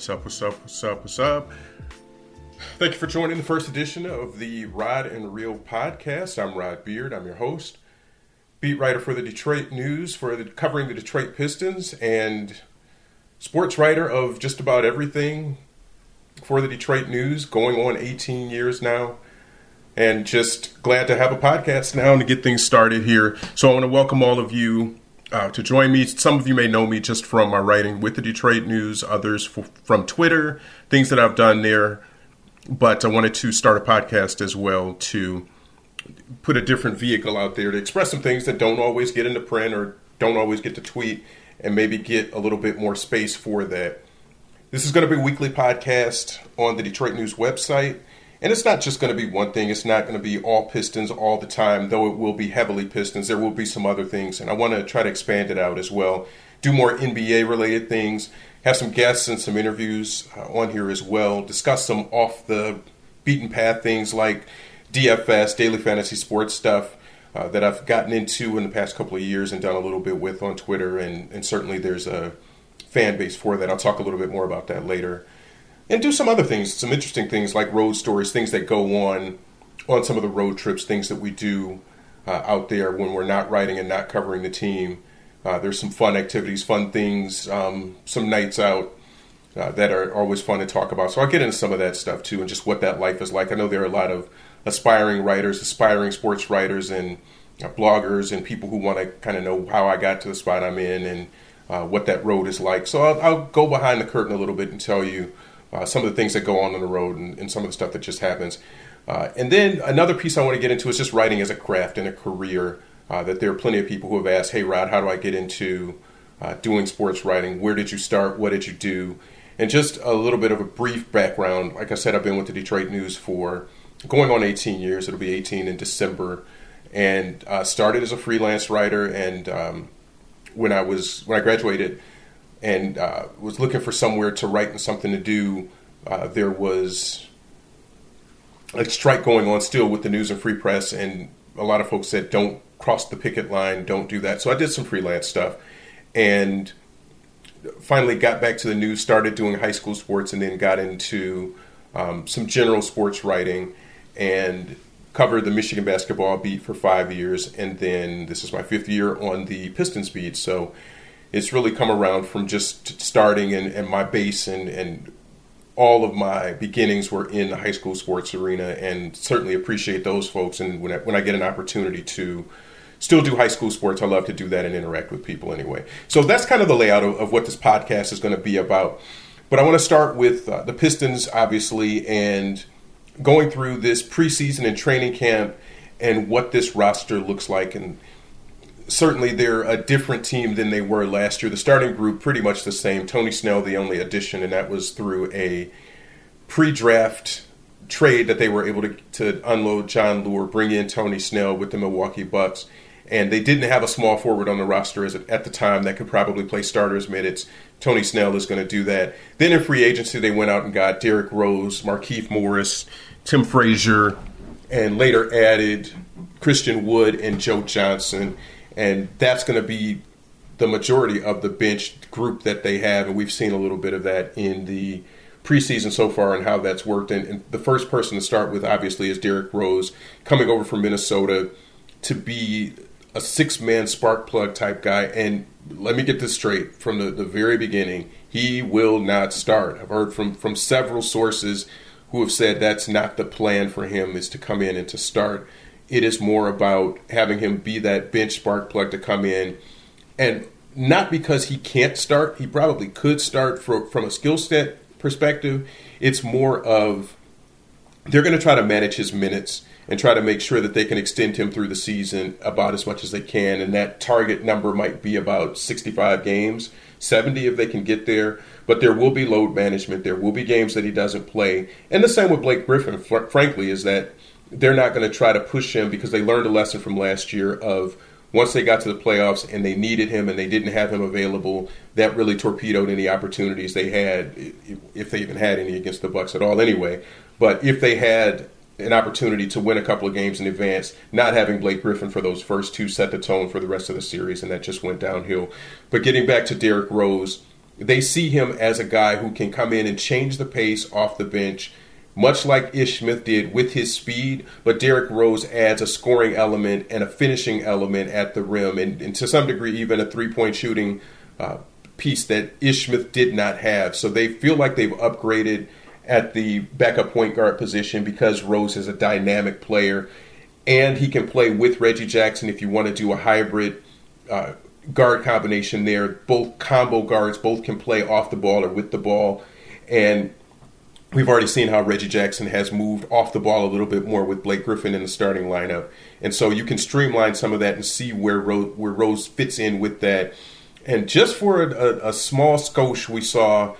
What's up, what's up, what's up, what's up? Thank you for joining the first edition of the Rod and Reel podcast. I'm Rod Beard, I'm your host, beat writer for the Detroit News, for the, covering the Detroit Pistons, and sports writer of just about everything for the Detroit News, going on 18 years now. And just glad to have a podcast now and to get things started here. So I want to welcome all of you uh, to join me. Some of you may know me just from my writing with the Detroit News, others from Twitter, things that I've done there. But I wanted to start a podcast as well to put a different vehicle out there to express some things that don't always get into print or don't always get to tweet and maybe get a little bit more space for that. This is going to be a weekly podcast on the Detroit News website. And it's not just going to be one thing. It's not going to be all Pistons all the time, though it will be heavily Pistons. There will be some other things. And I want to try to expand it out as well. Do more NBA related things. Have some guests and some interviews uh, on here as well. Discuss some off the beaten path things like DFS, daily fantasy sports stuff. Uh, that I've gotten into in the past couple of years and done a little bit with on Twitter, and, and certainly there's a fan base for that. I'll talk a little bit more about that later and do some other things, some interesting things like road stories, things that go on on some of the road trips, things that we do uh, out there when we're not writing and not covering the team. Uh, there's some fun activities, fun things, um, some nights out uh, that are always fun to talk about. So I'll get into some of that stuff too, and just what that life is like. I know there are a lot of aspiring writers, aspiring sports writers, and uh, bloggers, and people who want to kind of know how I got to the spot I'm in and uh, what that road is like. So I'll, I'll, go behind the curtain a little bit and tell you uh, some of the things that go on on the road and, and some of the stuff that just happens. Uh, and then another piece I want to get into is just writing as a craft and a career. Uh, that there are plenty of people who have asked, "Hey, Rod, how do I get into uh, doing sports writing? Where did you start? What did you do?" And just a little bit of a brief background. Like I said, I've been with the Detroit News for going on 18 years. It'll be 18 in December, and uh, started as a freelance writer. And um, when I was when I graduated, and uh, was looking for somewhere to write and something to do. Uh, there was a strike going on still with the news and free press, and a lot of folks said, "Don't cross the picket line, don't do that." So I did some freelance stuff, and finally got back to the news. Started doing high school sports, and then got into um, some general sports writing, and covered the Michigan basketball beat for five years, and then this is my fifth year on the Pistons beat. So it's really come around from just starting and, and my base and, and all of my beginnings were in the high school sports arena and certainly appreciate those folks. And when I, when I get an opportunity to still do high school sports, I love to do that and interact with people anyway. So that's kind of the layout of, of what this podcast is going to be about. But I want to start with uh, the Pistons, obviously, and going through this preseason and training camp and what this roster looks like. And certainly they're a different team than they were last year. The starting group pretty much the same. Tony Snell the only addition, and that was through a pre-draft trade that they were able to, to unload John Leuer, bring in Tony Snell with the Milwaukee Bucks. And they didn't have a small forward on the roster as, at the time that could probably play starters minutes. Tony Snell is going to do that. Then in free agency, they went out and got Derrick Rose, Markieff Morris, Tim Frazier, and later added Christian Wood and Joe Johnson and that's going to be the majority of the bench group that they have, and we've seen a little bit of that in the preseason so far and how that's worked. And, and the first person to start with, obviously, is Derrick Rose, coming over from Minnesota to be a six man spark plug type guy. And let me get this straight from the, the very beginning he will not start. I've heard from, from several sources who have said that's not the plan for him, is to come in and to start. It is more about having him be that bench spark plug to come in, and not because he can't start. He probably could start for, from a skill set perspective. It's more of they're going to try to manage his minutes and try to make sure that they can extend him through the season about as much as they can. And that target number might be about 65 games, 70 if they can get there. But there will be load management. There will be games that he doesn't play. And the same with Blake Griffin, fr- frankly, is that they're not going to try to push him because they learned a lesson from last year of once they got to the playoffs and they needed him and they didn't have him available, that really torpedoed any opportunities they had, if they even had any against the Bucks at all. Anyway, but if they had an opportunity to win a couple of games in advance, not having Blake Griffin for those first two set the tone for the rest of the series, and that just went downhill. But getting back to Derrick Rose, They see him as a guy who can come in and change the pace off the bench, much like Ish Smith did with his speed. But Derrick Rose adds a scoring element and a finishing element at the rim, and, and to some degree, even a three point shooting uh, piece that Ish Smith did not have. So they feel like they've upgraded at the backup point guard position because Rose is a dynamic player and he can play with Reggie Jackson if you want to do a hybrid uh, guard combination there. Both combo guards, both can play off the ball or with the ball. And we've already seen how Reggie Jackson has moved off the ball a little bit more with Blake Griffin in the starting lineup. And so you can streamline some of that and see where Rose, where Rose fits in with that. And just for a, a small skosh, we saw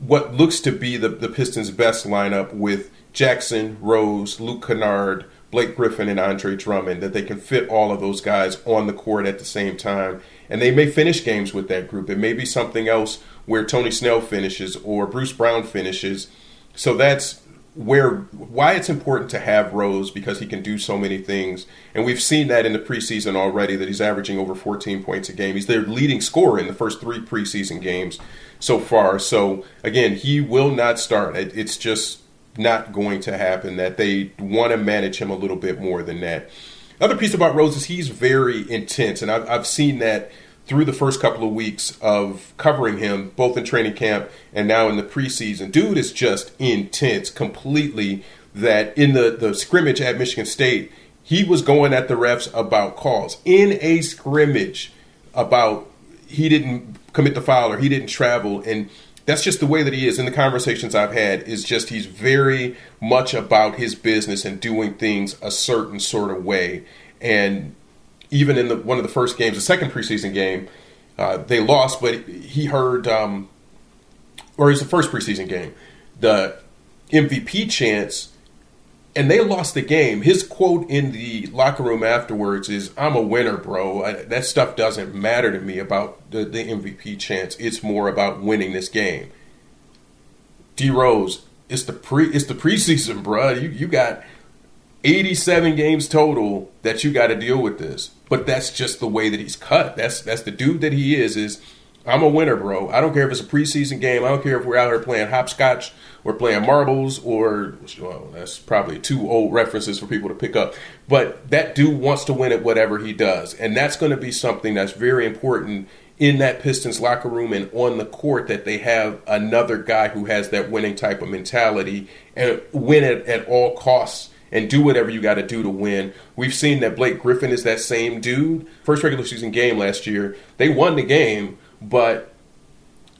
what looks to be the, the Pistons' best lineup with Jackson, Rose, Luke Kennard, Blake Griffin, and Andre Drummond, that they can fit all of those guys on the court at the same time. And they may finish games with that group. It may be something else where Tony Snell finishes or Bruce Brown finishes. So that's where why it's important to have Rose because he can do so many things. And we've seen that in the preseason already that he's averaging over 14 points a game. He's their leading scorer in the first 3 preseason games so far. So again, he will not start. It's just not going to happen. That they want to manage him a little bit more than that. Other piece about Rose is he's very intense, and I've, I've seen that through the first couple of weeks of covering him, both in training camp and now in the preseason. Dude is just intense completely. That in the, the scrimmage at Michigan State, he was going at the refs about calls in a scrimmage about he didn't commit the foul or he didn't travel and that's just the way that he is in the conversations I've had is just he's very much about his business and doing things a certain sort of way. And even in the one of the first games, the second preseason game, uh, they lost, but he heard, um, or it was the first preseason game, the MVP chance and they lost the game. His quote in the locker room afterwards is, "I'm a winner, bro. I, that stuff doesn't matter to me about the, the MVP chance. It's more about winning this game." D Rose, it's the pre, it's the preseason, bro. You you got 87 games total that you got to deal with this. But that's just the way that he's cut. That's that's the dude that he is. Is I'm a winner, bro. I don't care if it's a preseason game. I don't care if we're out here playing hopscotch or playing marbles or, well, that's probably two old references for people to pick up. But that dude wants to win at whatever he does. And that's going to be something that's very important in that Pistons locker room and on the court that they have another guy who has that winning type of mentality and win it at all costs and do whatever you got to do to win. We've seen that Blake Griffin is that same dude. First regular season game last year, they won the game but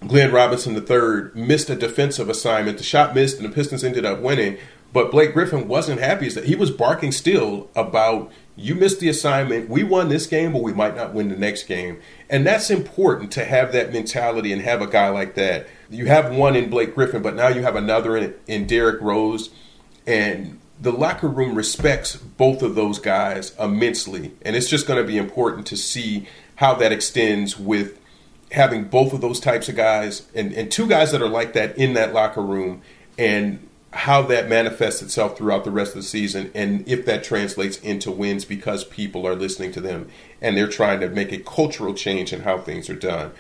Glenn Robinson III missed a defensive assignment. The shot missed, and the Pistons ended up winning. But Blake Griffin wasn't happy. He was barking still about you missed the assignment. We won this game, but we might not win the next game. And that's important to have that mentality and have a guy like that. You have one in Blake Griffin, but now you have another in, in Derrick Rose. And the locker room respects both of those guys immensely. And it's just going to be important to see how that extends with having both of those types of guys and, and two guys that are like that in that locker room and how that manifests itself throughout the rest of the season and if that translates into wins because people are listening to them and they're trying to make a cultural change in how things are done.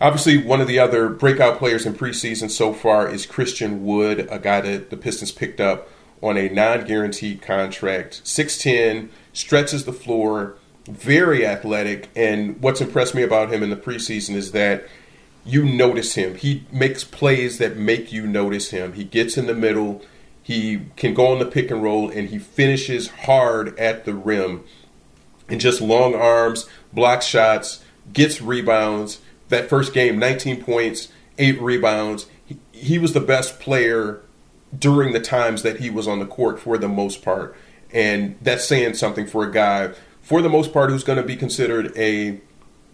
Obviously, one of the other breakout players in preseason so far is Christian Wood, a guy that the Pistons picked up on a non guaranteed contract. 6'10, stretches the floor, very athletic. And what's impressed me about him in the preseason is that you notice him. He makes plays that make you notice him. He gets in the middle. He can go on the pick and roll, and he finishes hard at the rim. And just long arms, block shots, gets rebounds. That first game, 19 points, eight rebounds. He, he was the best player during the times that he was on the court for the most part. And that's saying something for a guy for the most part, who's going to be considered a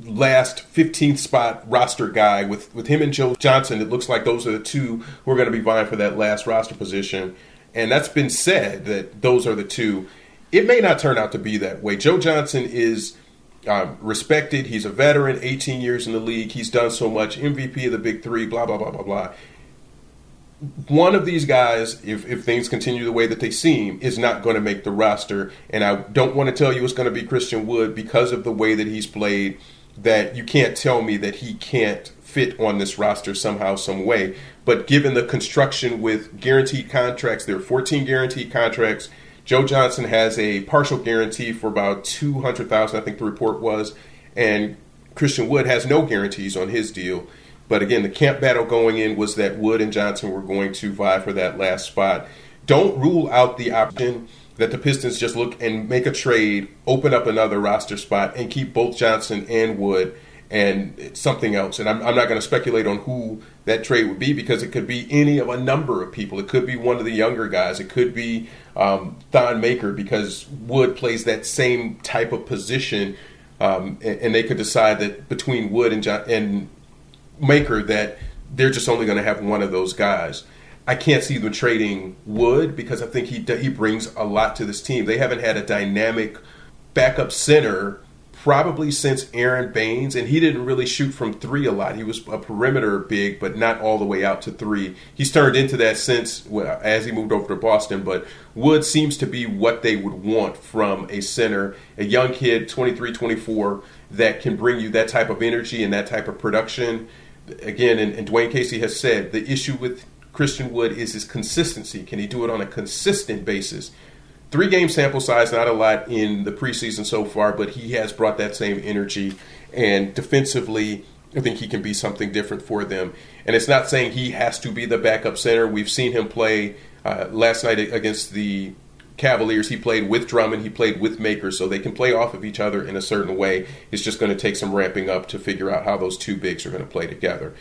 last 15th spot roster guy with, with him and Joe Johnson. It looks like those are the two who are going to be vying for that last roster position. And that's been said that those are the two. It may not turn out to be that way. Joe Johnson is um, respected. He's a veteran, 18 years in the league. He's done so much. MVP of the Big Three, blah, blah, blah, blah, blah one of these guys, if, if things continue the way that they seem, is not going to make the roster. And I don't want to tell you it's going to be Christian Wood because of the way that he's played. That you can't tell me that he can't fit on this roster somehow, some way. But given the construction with guaranteed contracts, there are 14 guaranteed contracts. Joe Johnson has a partial guarantee for about 200,000, I think the report was, and Christian Wood has no guarantees on his deal. But again, the camp battle going in was that Wood and Johnson were going to vie for that last spot. Don't rule out the option that the Pistons just look and make a trade, open up another roster spot, and keep both Johnson and Wood and something else. And I'm, I'm not going to speculate on who that trade would be because it could be any of a number of people. It could be one of the younger guys. It could be um, Thon Maker because Wood plays that same type of position. Um, and, and, they could decide that between Wood and, John, and Maker that they're just only going to have one of those guys. I can't see them trading Wood because I think he he brings a lot to this team. They haven't had a dynamic backup center probably since Aron Baynes, and he didn't really shoot from three a lot. He was a perimeter big, but not all the way out to three. He's turned into that since well, as he moved over to Boston. But Wood seems to be what they would want from a center, a young kid, 23, 24, that can bring you that type of energy and that type of production. Again, and, and Dwane Casey has said the issue with Christian Wood is his consistency. Can he do it on a consistent basis? Three game sample size, not a lot in the preseason so far, but he has brought that same energy. And defensively, I think he can be something different for them. And it's not saying he has to be the backup center. We've seen him play uh, last night against the Cavaliers. He played with Drummond, he played with Maker, so they can play off of each other in a certain way. It's just going to take some ramping up to figure out how those two bigs are going to play together.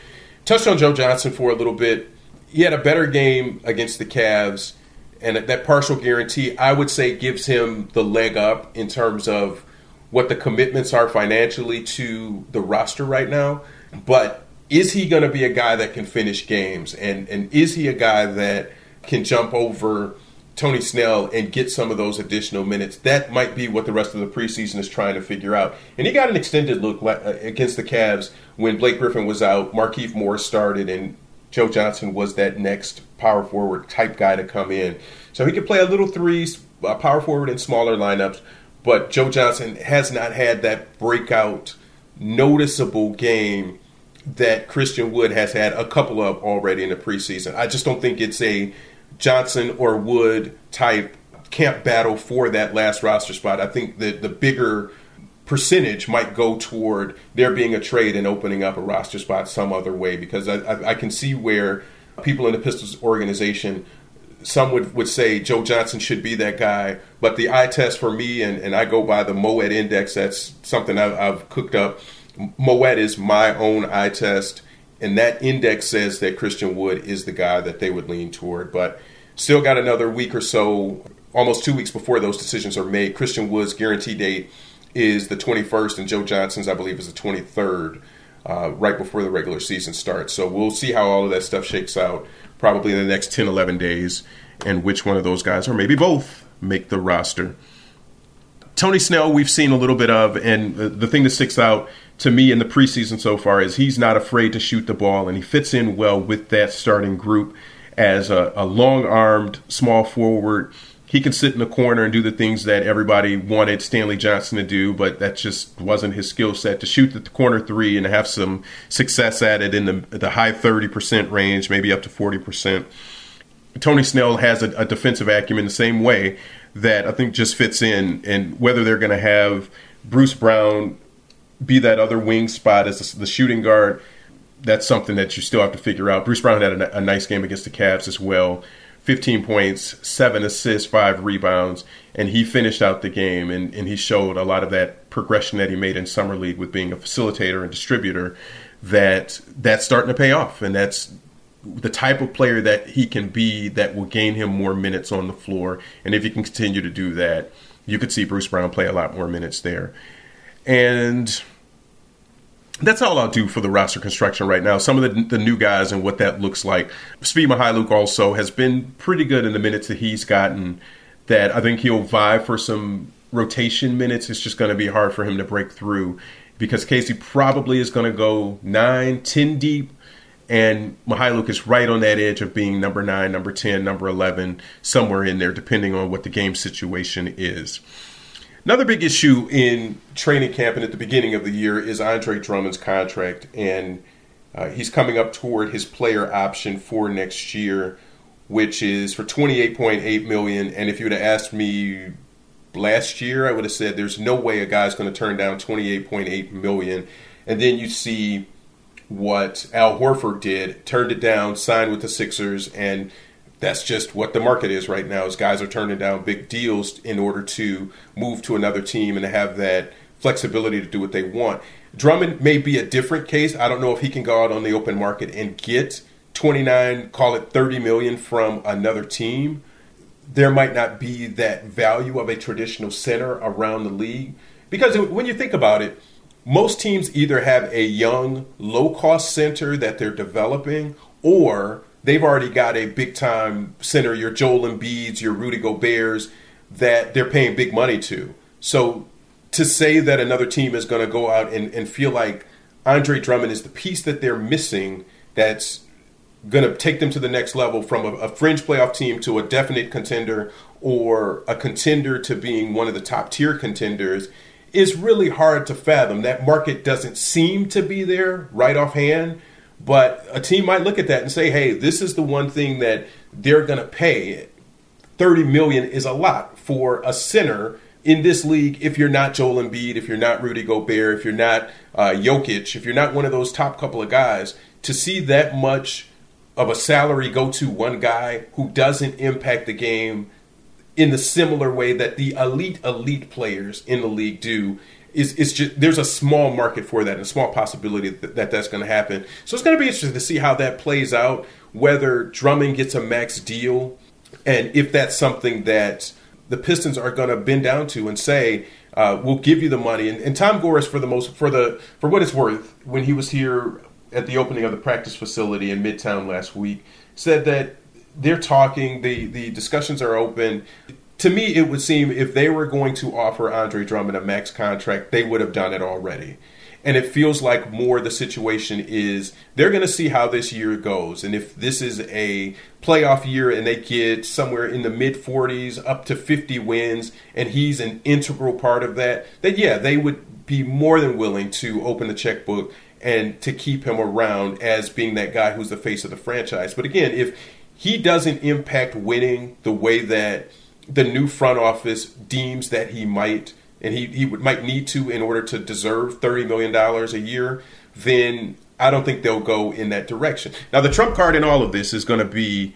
Touched on Joe Johnson for a little bit he had a better game against the Cavs, and that partial guarantee, I would say, gives him the leg up in terms of what the commitments are financially to the roster right now. But is he going to be a guy that can finish games, and and is he a guy that can jump over? Tony Snell and get some of those additional minutes. That might be what the rest of the preseason is trying to figure out. And he got an extended look uh, against the Cavs when Blake Griffin was out. Markieff Morris started, and Joe Johnson was that next power forward type guy to come in. So he could play a little threes, uh, power forward in smaller lineups, but Joe Johnson has not had that breakout, noticeable game that Christian Wood has had a couple of already in the preseason. I just don't think it's a Johnson or Wood type camp battle for that last roster spot. I think that the bigger percentage might go toward there being a trade and opening up a roster spot some other way because I, I, I can see where people in the Pistons organization some would, would say Joe Johnson should be that guy, but the eye test for me, and, and I go by the Moet index, that's something I've, I've cooked up. Moet is my own eye test, and that index says that Christian Wood is the guy that they would lean toward. But still got another week or so, almost two weeks before those decisions are made. Christian Wood's guarantee date is the 21st, and Joe Johnson's, I believe, is the 23rd, uh, right before the regular season starts. So we'll see how all of that stuff shakes out probably in the next 10, 11 days, and which one of those guys, or maybe both, make the roster. Tony Snell, we've seen a little bit of, and the, the thing that sticks out to me in the preseason so far is he's not afraid to shoot the ball, and he fits in well with that starting group as a, a long armed small forward he can sit in the corner and do the things that everybody wanted Stanley Johnson to do, but that just wasn't his skill set to shoot the corner three and have some success at it in the, the high 30% range, maybe up to 40%. Tony Snell has a, a defensive acumen the same way that I think just fits in, and whether they're going to have Bruce Brown be that other wing spot as the shooting guard, that's something that you still have to figure out. Bruce Brown had a, a nice game against the Cavs as well. 15 points, seven assists, five rebounds, and he finished out the game. And, and he showed a lot of that progression that he made in summer league with being a facilitator and distributor. That that's starting to pay off, and that's the type of player that he can be that will gain him more minutes on the floor. And if he can continue to do that, you could see Bruce Brown play a lot more minutes there. And that's all I'll do for the roster construction right now. Some of the, the new guys and what that looks like. Svi Mykhailiuk also has been pretty good in the minutes that he's gotten. That I think he'll vie for some rotation minutes. It's just going to be hard for him to break through because Casey probably is going to go nine, ten deep, and Mykhailiuk is right on that edge of being number nine, number ten, number eleven, somewhere in there, depending on what the game situation is. Another big issue in training camp and at the beginning of the year is Andre Drummond's contract. And Uh, he's coming up toward his player option for next year, which is for 28.8 million. And if you would have asked me last year, I would have said there's no way a guy's going to turn down 28.8 million. And then you see what Al Horford did, turned it down, signed with the Sixers, and that's just what the market is right now. Is guys are turning down big deals in order to move to another team and have that flexibility to do what they want. Drummond may be a different case. I don't know if he can go out on the open market and get 29, call it 30 million from another team. There might not be that value of a traditional center around the league because when you think about it, most teams either have a young, low cost center that they're developing or they've already got a big time center, your Joel Embiid's, your Rudy Gobert's, that they're paying big money to. So to say that another team is going to go out and, and feel like Andre Drummond is the piece that they're missing that's going to take them to the next level from a, a, fringe playoff team to a definite contender or a contender to being one of the top tier contenders is really hard to fathom. That market doesn't seem to be there right offhand, but a team might look at that and say, "Hey, this is the one thing that they're going to pay. 30 million is a lot for a center in this league if you're not Joel Embiid, if you're not Rudy Gobert, if you're not uh, Jokic, if you're not one of those top couple of guys, to see that much of a salary go to one guy who doesn't impact the game in the similar way that the elite elite players in the league do is is just there's a small market for that and a small possibility that, that that's going to happen. So it's going to be interesting to see how that plays out. Whether Drummond gets a max deal, and if that's something that the Pistons are going to bend down to and say, uh, "We'll give you the money." And, and Tom Gores, for the most for the for what it's worth, when he was here at the opening of the practice facility in Midtown last week, said that they're talking. the The discussions are open. To me, it would seem if they were going to offer Andre Drummond a max contract, they would have done it already. And it feels like more the situation is they're going to see how this year goes. And if this is a playoff year and they get somewhere in the mid 40s up to 50 wins and he's an integral part of that, then yeah, they would be more than willing to open the checkbook and to keep him around as being that guy who's the face of the franchise. But again, if he doesn't impact winning the way that the new front office deems that he might and he, he would, might need to in order to deserve $30 million a year, then I don't think they'll go in that direction. Now, the trump card in all of this is going to be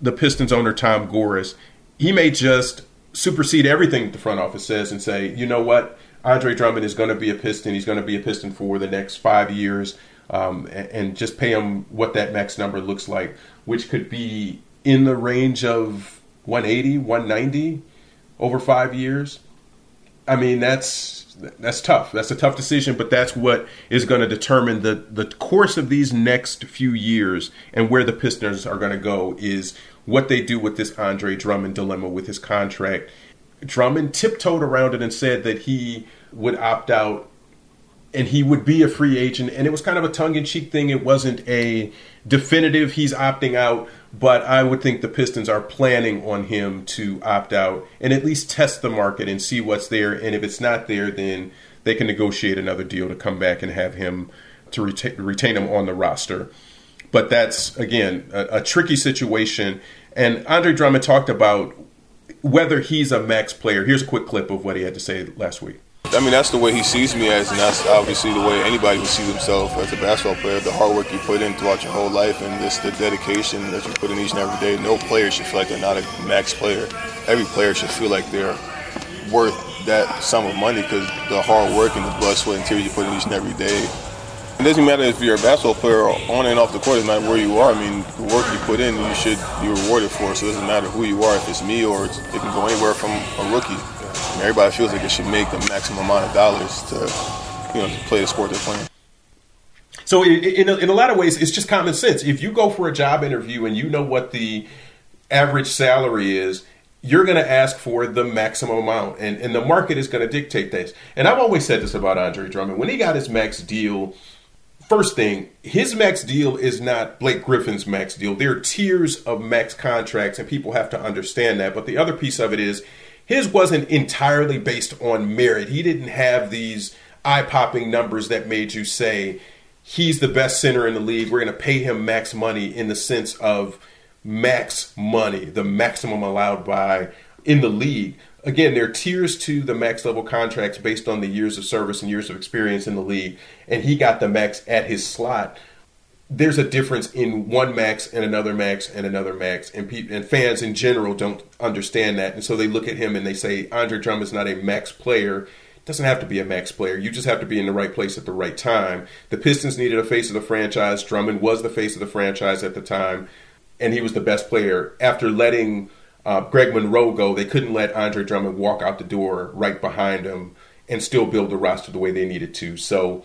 the Pistons owner, Tom Gores. He may just supersede everything the front office says and say, you know what, Andre Drummond is going to be a Piston. He's going to be a Piston for the next five years, um, and, and just pay him what that max number looks like, which could be in the range of 180, 190 over five years. I mean, that's that's tough. That's a tough decision, but that's what is going to determine the the course of these next few years and where the Pistons are going to go is what they do with this Andre Drummond dilemma with his contract. Drummond tiptoed around it and said that he would opt out and he would be a free agent and it was kind of a tongue-in-cheek thing. It wasn't a definitive he's opting out, but I would think the Pistons are planning on him to opt out and at least test the market and see what's there. And if it's not there, then they can negotiate another deal to come back and have him to retain, retain him on the roster. But that's again a, a tricky situation. And Andre Drummond talked about whether he's a max player. Here's a quick clip of what he had to say last week. I mean, that's the way he sees me as, and that's obviously the way anybody would see themselves as a basketball player. The hard work you put in throughout your whole life and just the dedication that you put in each and every day. No player should feel like they're not a max player. Every player should feel like they're worth that sum of money because the hard work and the blood, sweat, and tears you put in each and every day. It doesn't matter if you're a basketball player on and off the court. It doesn't matter where you are. I mean, the work you put in, you should be rewarded for. So it doesn't matter who you are. If it's me or it's, it can go anywhere from a rookie everybody feels like it should make the maximum amount of dollars to, you know, to play the sport they're playing. So in a, in a lot of ways, it's just common sense. If you go for a job interview and you know what the average salary is, you're going to ask for the maximum amount, and, and the market is going to dictate this. And I've always said this about Andre Drummond. When he got his max deal, first thing, his max deal is not Blake Griffin's max deal. There are tiers of max contracts, and people have to understand that. But the other piece of it is his wasn't entirely based on merit. He didn't have these eye popping numbers that made you say, he's the best center in the league. We're going to pay him max money in the sense of max money, the maximum allowed by in the league. Again, there are tiers to the max level contracts based on the years of service and years of experience in the league, and he got the max at his slot. There's a difference in one max and another max and another max, and pe- and fans in general don't understand that, and so they look at him and they say Andre Drummond is not a max player doesn't have to be a max player. You just have to be in the right place at the right time. The Pistons needed a face of the franchise. Drummond was the face of the franchise at the time, and he was the best player. After letting uh, Greg Monroe go, they couldn't let Andre Drummond walk out the door right behind him and still build the roster the way they needed to. So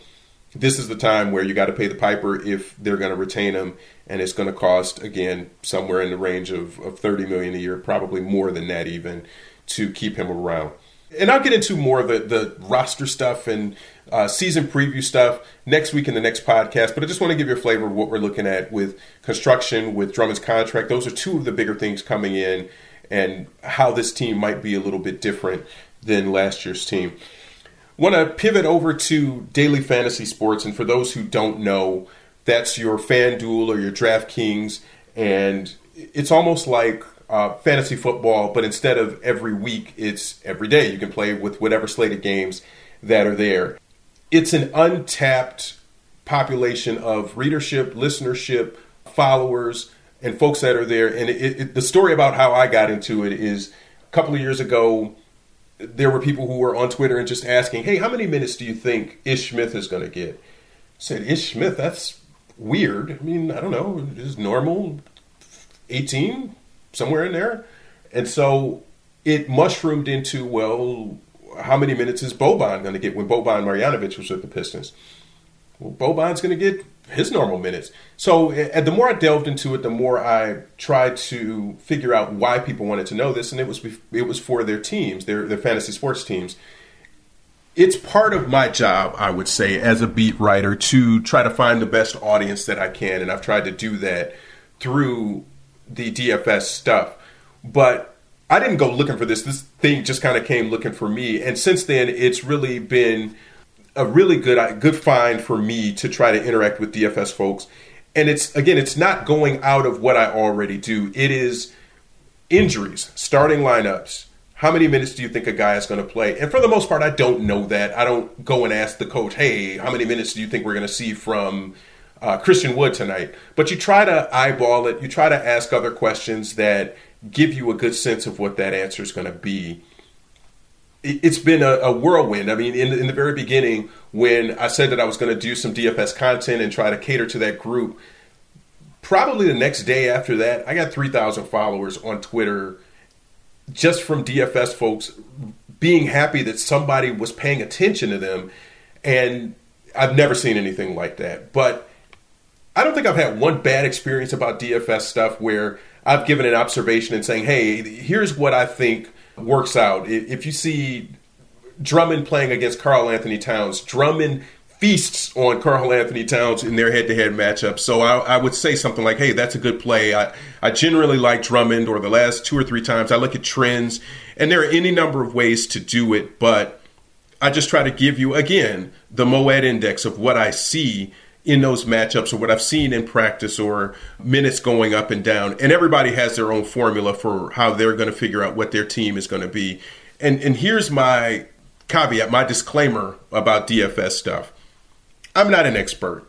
this is the time where you got to pay the piper if they're going to retain him, and it's going to cost again somewhere in the range of, of 30 million a year, probably more than that even, to keep him around. And I'll get into more of the, the roster stuff and uh, season preview stuff next week in the next podcast. But I just want to give you a flavor of what we're looking at with construction, with Drummond's contract. Those are two of the bigger things coming in, and how this team might be a little bit different than last year's team. Want to pivot over to daily fantasy sports, and for those who don't know, that's your FanDuel or your DraftKings, and it's almost like uh, fantasy football, but instead of every week, it's every day. You can play with whatever slated games that are there. It's an untapped population of readership, listenership, followers, and folks that are there. And it, it, the story about how I got into it is a couple of years ago, there were people who were on Twitter and just asking, "Hey, how many minutes do you think Ish Smith is going to get?" I said, "Ish Smith, that's weird. I mean, I don't know, is normal 18, somewhere in there. And so it mushroomed into, well, how many minutes is Boban going to get when Boban Marjanovic was with the Pistons? Well, Boban's going to get his normal minutes. So and the more I delved into it, the more I tried to figure out why people wanted to know this, and it was it was for their teams, their their fantasy sports teams. It's part of my job, I would say, as a beat writer, to try to find the best audience that I can, and I've tried to do that through the DFS stuff. But I didn't go looking for this. This thing just kind of came looking for me. And since then, it's really been a really good good find for me to try to interact with DFS folks. And it's again, it's not going out of what I already do. It is injuries, starting lineups. How many minutes do you think a guy is going to play? And for the most part, I don't know that. I don't go and ask the coach, "Hey, how many minutes do you think we're going to see from uh, Christian Wood tonight. But you try to eyeball it. You try to ask other questions that give you a good sense of what that answer is going to be. It's been a, a whirlwind. I mean, in, in the very beginning, when I said that I was going to do some DFS content and try to cater to that group, probably the next day after that, I got 3,000 followers on Twitter just from DFS folks being happy that somebody was paying attention to them. And I've never seen anything like that. But I don't think I've had one bad experience about DFS stuff where I've given an observation and saying, hey, here's what I think works out. If you see Drummond playing against Karl-Anthony Towns, Drummond feasts on Karl-Anthony Towns in their head-to-head matchup. So I, I, would say something like, "Hey, that's a good play." I, I generally like Drummond, or the last two or three times I look at trends, and there are any number of ways to do it. But I just try to give you again the Moed index of what I see in those matchups or what I've seen in practice or minutes going up and down. And everybody has their own formula for how they're going to figure out what their team is going to be. And and here's my caveat, my disclaimer about DFS stuff. I'm not an expert.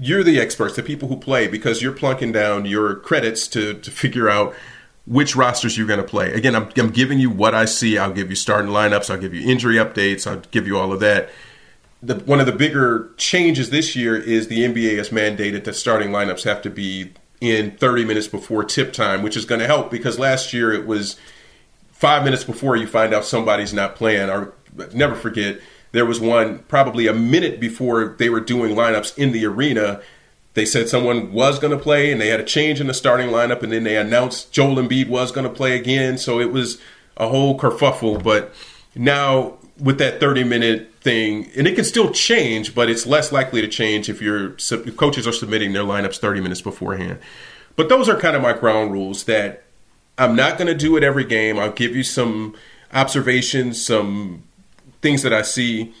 You're the experts, the people who play, because you're plunking down your credits to, to figure out which rosters you're going to play. Again, I'm, I'm giving you what I see. I'll give you starting lineups. I'll give you injury updates. I'll give you all of that the, one of the bigger changes this year is the NBA has mandated that starting lineups have to be in 30 minutes before tip time, which is going to help because last year it was five minutes before you find out somebody's not playing. Or never forget, there was one probably a minute before they were doing lineups in the arena. They said someone was going to play, and they had a change in the starting lineup, and then they announced Joel Embiid was going to play again. So it was a whole kerfuffle. But now with that 30 minute thing, and it can still change, but it's less likely to change if your coaches are submitting their lineups 30 minutes beforehand. But those are kind of my ground rules that I'm not going to do it every game. I'll give you some observations, some things that I see.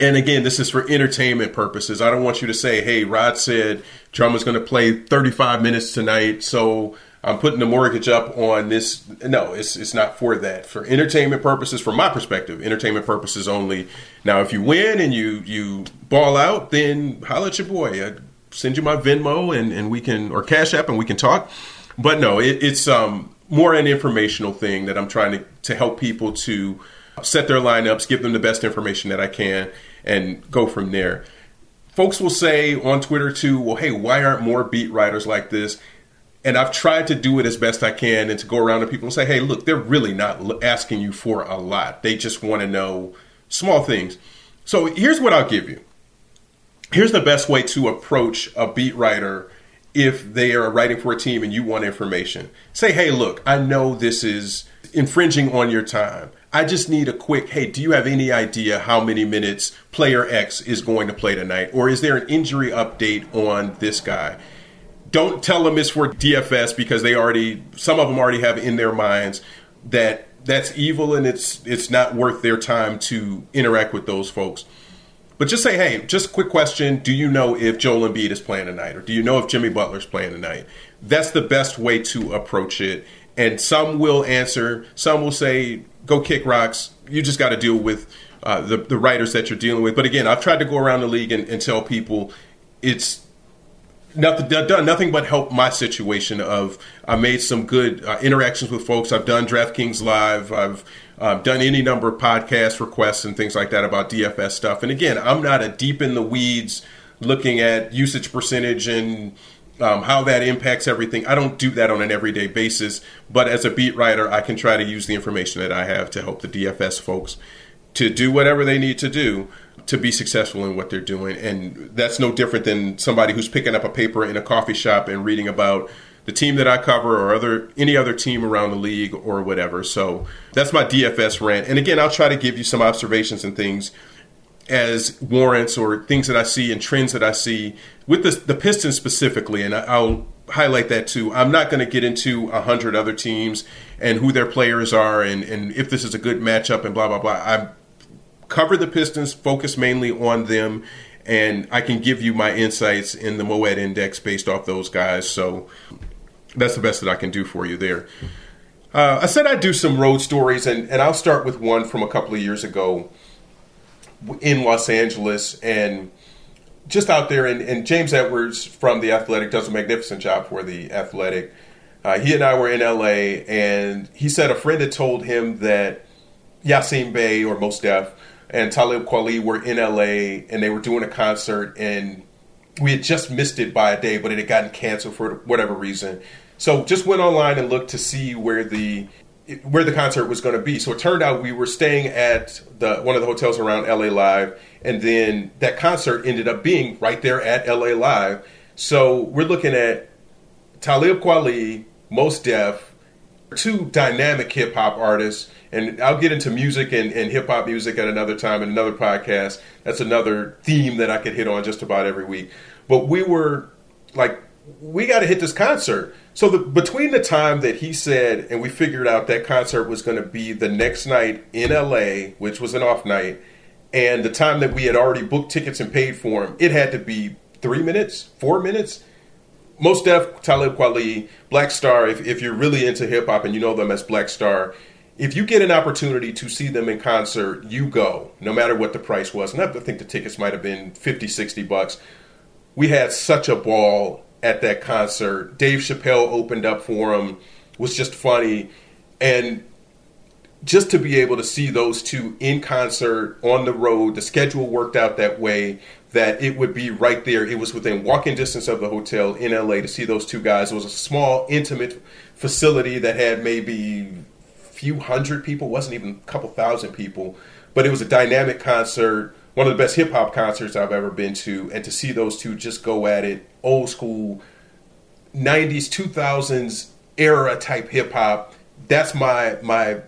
and again, this is for entertainment purposes. I don't want you to say, "Hey, Rod said Drummond's going to play 35 minutes tonight, so I'm putting the mortgage up on this." No, it's it's not for that. For entertainment purposes, from my perspective, entertainment purposes only. Now, if you win and you you ball out, then holla at your boy. I send you my Venmo and and we can or Cash App and we can talk. But no, it, it's um more an informational thing that I'm trying to to help people to set their lineups, give them the best information that I can, and go from there. Folks will say on Twitter too, well, hey, why aren't more beat writers like this? And I've tried to do it as best I can and to go around to people and say, hey, look, they're really not asking you for a lot. They just want to know small things. So here's what I'll give you. Here's the best way to approach a beat writer if they are writing for a team and you want information. Say, hey, look, I know this is infringing on your time. I just need a quick, hey, do you have any idea how many minutes player X is going to play tonight? Or is there an injury update on this guy? Don't tell them it's for DFS because they already, some of them already have in their minds that that's evil and it's it's not worth their time to interact with those folks. But just say, hey, just quick question. Do you know if Joel Embiid is playing tonight? Or do you know if Jimmy Butler's playing tonight? That's the best way to approach it. And some will answer, some will say, go kick rocks. You just got to deal with uh, the, the writers that you're dealing with. But again, I've tried to go around the league and, and tell people it's nothing done nothing but help my situation of I made some good uh, interactions with folks. I've done DraftKings Live. I've uh, done any number of podcast requests and things like that about DFS stuff. And again, I'm not a deep in the weeds looking at usage percentage and um, how that impacts everything. I don't do that on an everyday basis, but as a beat writer, I can try to use the information that I have to help the DFS folks to do whatever they need to do to be successful in what they're doing. And that's no different than somebody who's picking up a paper in a coffee shop and reading about the team that I cover or other any other team around the league or whatever. So that's my DFS rant. And again, I'll try to give you some observations and things as warrants or things that I see and trends that I see with the, the Pistons specifically. And I, will highlight that too. I'm not going to get into a hundred other teams and who their players are and, and if this is a good matchup and blah blah blah. I cover the Pistons, focus mainly on them, and I can give you my insights in the Moet Index based off those guys. So that's the best that I can do for you there. Uh, I said I'd do some road stories, and, and I'll start with one from a couple of years ago in Los Angeles and just out there. And, and James Edwards from The Athletic does a magnificent job for The Athletic. Uh, he and I were in LA, and he said a friend had told him that Yasin Bey or Mos Def and Talib Kweli were in LA, and they were doing a concert, and we had just missed it by a day, but it had gotten canceled for whatever reason. So just went online and looked to see where the where the concert was going to be. So it turned out we were staying at the one of the hotels around LA Live, and then that concert ended up being right there at LA Live. So we're looking at Talib Kweli, Mos Def, two dynamic hip hop artists, and I'll get into music and, and hip hop music at another time in another podcast. That's another theme that I could hit on just about every week. But we were like, we got to hit this concert. So the, between the time that he said and we figured out that concert was going to be the next night in LA, which was an off night, and the time that we had already booked tickets and paid for them, it had to be three minutes, four minutes. Mos Def, Talib Kweli, Black Star. If, if you're really into hip hop and you know them as Black Star, if you get an opportunity to see them in concert, you go, no matter what the price was. And I think the tickets might have been 50, 60 bucks. We had such a ball at that concert. Dave Chappelle opened up for him, was just funny. And just to be able to see those two in concert on the road, the schedule worked out that way that it would be right there. It was within walking distance of the hotel in LA to see those two guys. It was a small, intimate facility that had maybe few hundred people, wasn't even a couple thousand people, but it was a dynamic concert one of the best hip hop concerts I've ever been to, and to see those two just go at it, old school, '90s, 2000s era type hip hop. That's my my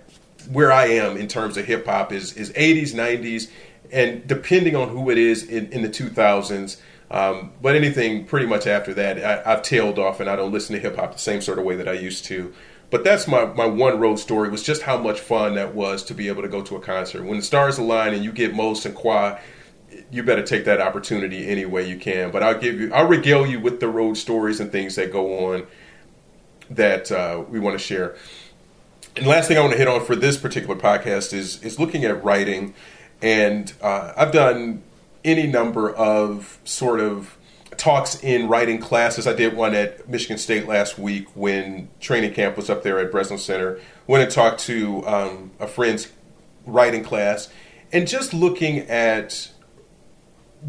where I am in terms of hip hop is is 80s, 90s, and depending on who it is in, in the 2000s. Um, but anything pretty much after that, I, I've tailed off, and I don't listen to hip hop the same sort of way that I used to. But that's my, my one road story was just how much fun that was to be able to go to a concert. When the stars align and you get Mos and Qua you better take that opportunity any way you can. But I'll give you, I'll regale you with the road stories and things that go on that uh, we want to share. And last thing I want to hit on for this particular podcast is is looking at writing, and uh, I've done any number of sort of talks in writing classes. I did one at Michigan State last week when training camp was up there at Breslin Center. Went and talked to um, a friend's writing class, and just looking at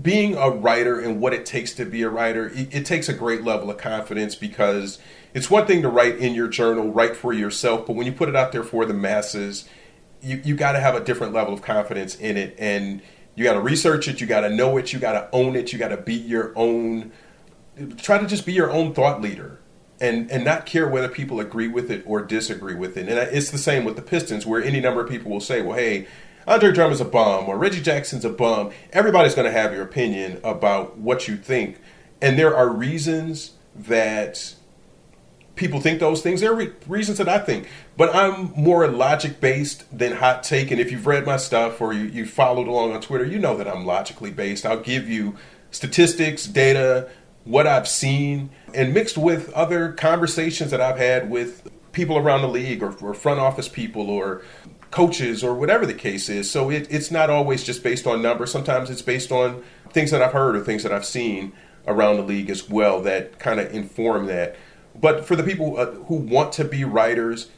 being a writer and what it takes to be a writer, it, it, takes a great level of confidence because it's one thing to write in your journal, write for yourself, but when you put it out there for the masses, you, you got to have a different level of confidence in it. And you got to research it, you got to know it, you got to own it, you got to be your own, try to just be your own thought leader. And, and not care whether people agree with it or disagree with it. And it's the same with the Pistons, where any number of people will say, well, hey, Andre Drummond's a bum or Reggie Jackson's a bum. Everybody's going to have your opinion about what you think. And there are reasons that people think those things. There are re- reasons that I think, but I'm more logic based than hot take. And if you've read my stuff or you, you followed along on Twitter, you know that I'm logically based. I'll give you statistics, data, what I've seen, and mixed with other conversations that I've had with people around the league or, or front office people or coaches or whatever the case is. So it, it's not always just based on numbers. Sometimes it's based on things that I've heard or things that I've seen around the league as well that kind of inform that. But for the people uh, who want to be writers,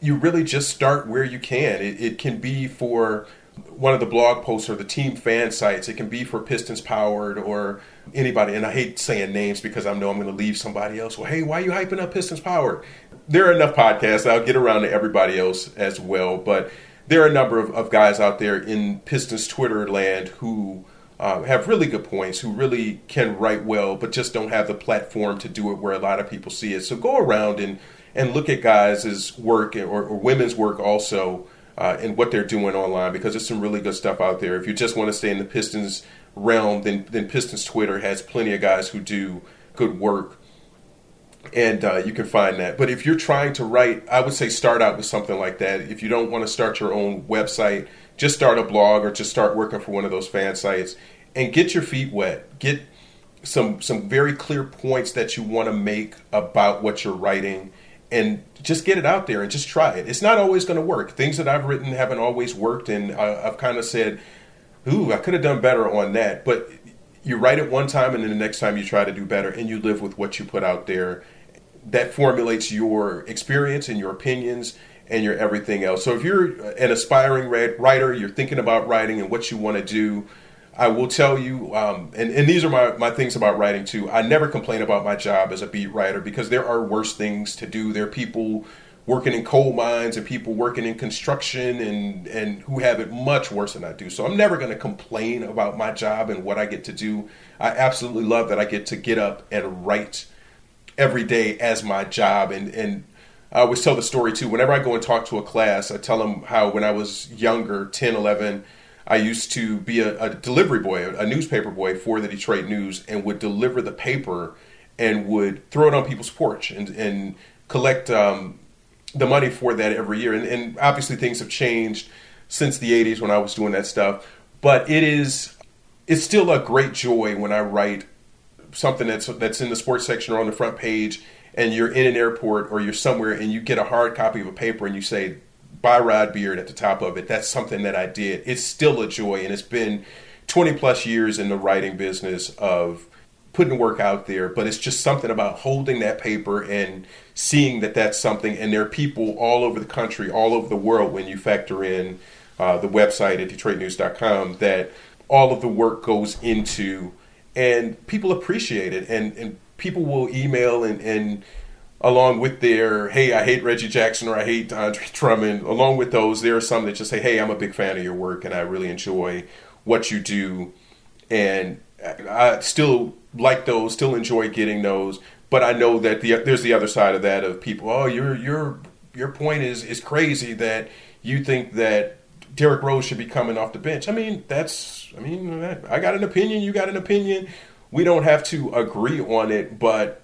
you really just start where you can. It, it can be for one of the blog posts or the team fan sites. It can be for Pistons Powered or anybody. And I hate saying names because I know I'm going to leave somebody else. Well, hey, why are you hyping up Pistons Powered? There are enough podcasts. I'll get around to everybody else as well. But there are a number of, of guys out there in Pistons Twitter land who uh, have really good points, who really can write well, but just don't have the platform to do it where a lot of people see it. So go around and and look at guys' work or, or women's work also uh, and what they're doing online because there's some really good stuff out there. If you just want to stay in the Pistons realm, then then Pistons Twitter has plenty of guys who do good work. And uh, you can find that. But if you're trying to write, I would say start out with something like that. If you don't want to start your own website, just start a blog or just start working for one of those fan sites and get your feet wet. Get some some very clear points that you want to make about what you're writing and just get it out there and just try it. It's not always going to work. Things that I've written haven't always worked and I, I've kind of said, "Ooh, I could have done better on that." But you write it one time and then the next time you try to do better and you live with what you put out there. That formulates your experience and your opinions and your everything else. So if you're an aspiring writer, you're thinking about writing and what you want to do, I will tell you, um, and, and these are my, my things about writing too. I never complain about my job as a beat writer because there are worse things to do. There are people working in coal mines and people working in construction and, and who have it much worse than I do. So I'm never going to complain about my job and what I get to do. I absolutely love that I get to get up and write every day as my job. And, and I always tell the story too. Whenever I go and talk to a class, I tell them how when I was younger, 10, 11, I used to be a, a delivery boy, a, a, newspaper boy for the Detroit News, and would deliver the paper and would throw it on people's porch and, and collect um, the money for that every year. And, and obviously, things have changed since the 80s when I was doing that stuff. But it is it's still a great joy when I write something that's that's in the sports section or on the front page, and you're in an airport or you're somewhere and you get a hard copy of a paper and you say by Rod Beard at the top of it. That's something that I did. It's still a joy, and it's been 20 plus years in the writing business of putting work out there, but it's just something about holding that paper and seeing that that's something. And there are people all over the country, all over the world, when you factor in uh, the website at DetroitNews.com, that all of the work goes into, and people appreciate it, and and people will email and and along with their hey i hate reggie jackson or i hate andre drummond along with those there are some that just say hey i'm a big fan of your work and i really enjoy what you do and i still like those still enjoy getting those but i know that the, there's the other side of that of people oh your your your point is is crazy that you think that Derrick Rose should be coming off the bench. I mean, that's I mean, I got an opinion, you got an opinion. We don't have to agree on it, but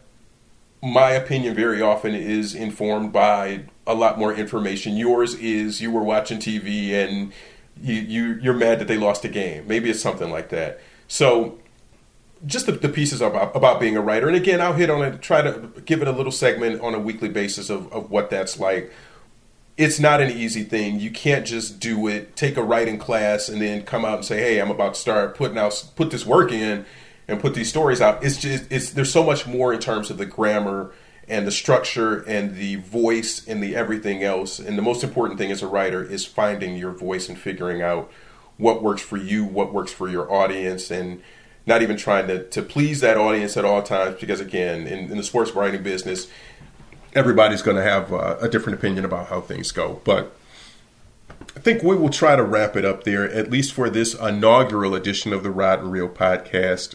my opinion very often is informed by a lot more information. Yours is you were watching TV and you, you you're mad that they lost a game. Maybe it's something like that. So just the, the pieces about, about being a writer. And again, I'll hit on it, try to give it a little segment on a weekly basis of, of what that's like. It's not an easy thing. You can't just do it, take a writing class, and then come out and say, "Hey, I'm about to start putting out put this work in and put these stories out." It's just it's there's so much more in terms of the grammar and the structure and the voice and the everything else. And the most important thing as a writer is finding your voice and figuring out what works for you, what works for your audience, and not even trying to, to please that audience at all times because again in, in the sports writing business everybody's going to have uh, a different opinion about how things go but i think we will try to wrap it up there at least for this inaugural edition of the rod and reel podcast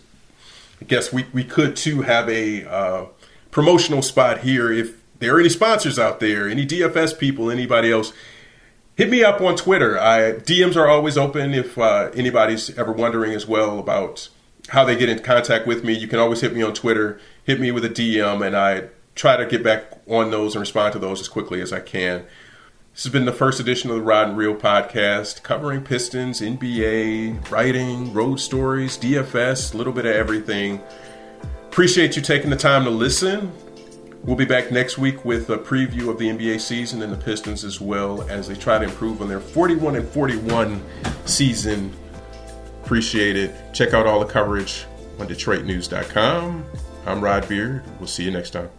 i guess we, we could too have a uh, promotional spot here if there are any sponsors out there any dfs people anybody else. Hit me up on twitter. I, dms are always open if uh, anybody's ever wondering as well about how they get in contact with me, you can always hit me on Twitter, hit me with a DM, and I try to get back on those and respond to those as quickly as I can. This has been the first edition of the Rod and Reel podcast, covering Pistons, NBA, writing, road stories, DFS, a little bit of everything. Appreciate you taking the time to listen. We'll be back next week with a preview of the NBA season and the Pistons as well as they try to improve on their 41 and 41 season Appreciate it. Check out all the coverage on DetroitNews.com. I'm Rod Beard. We'll see you next time.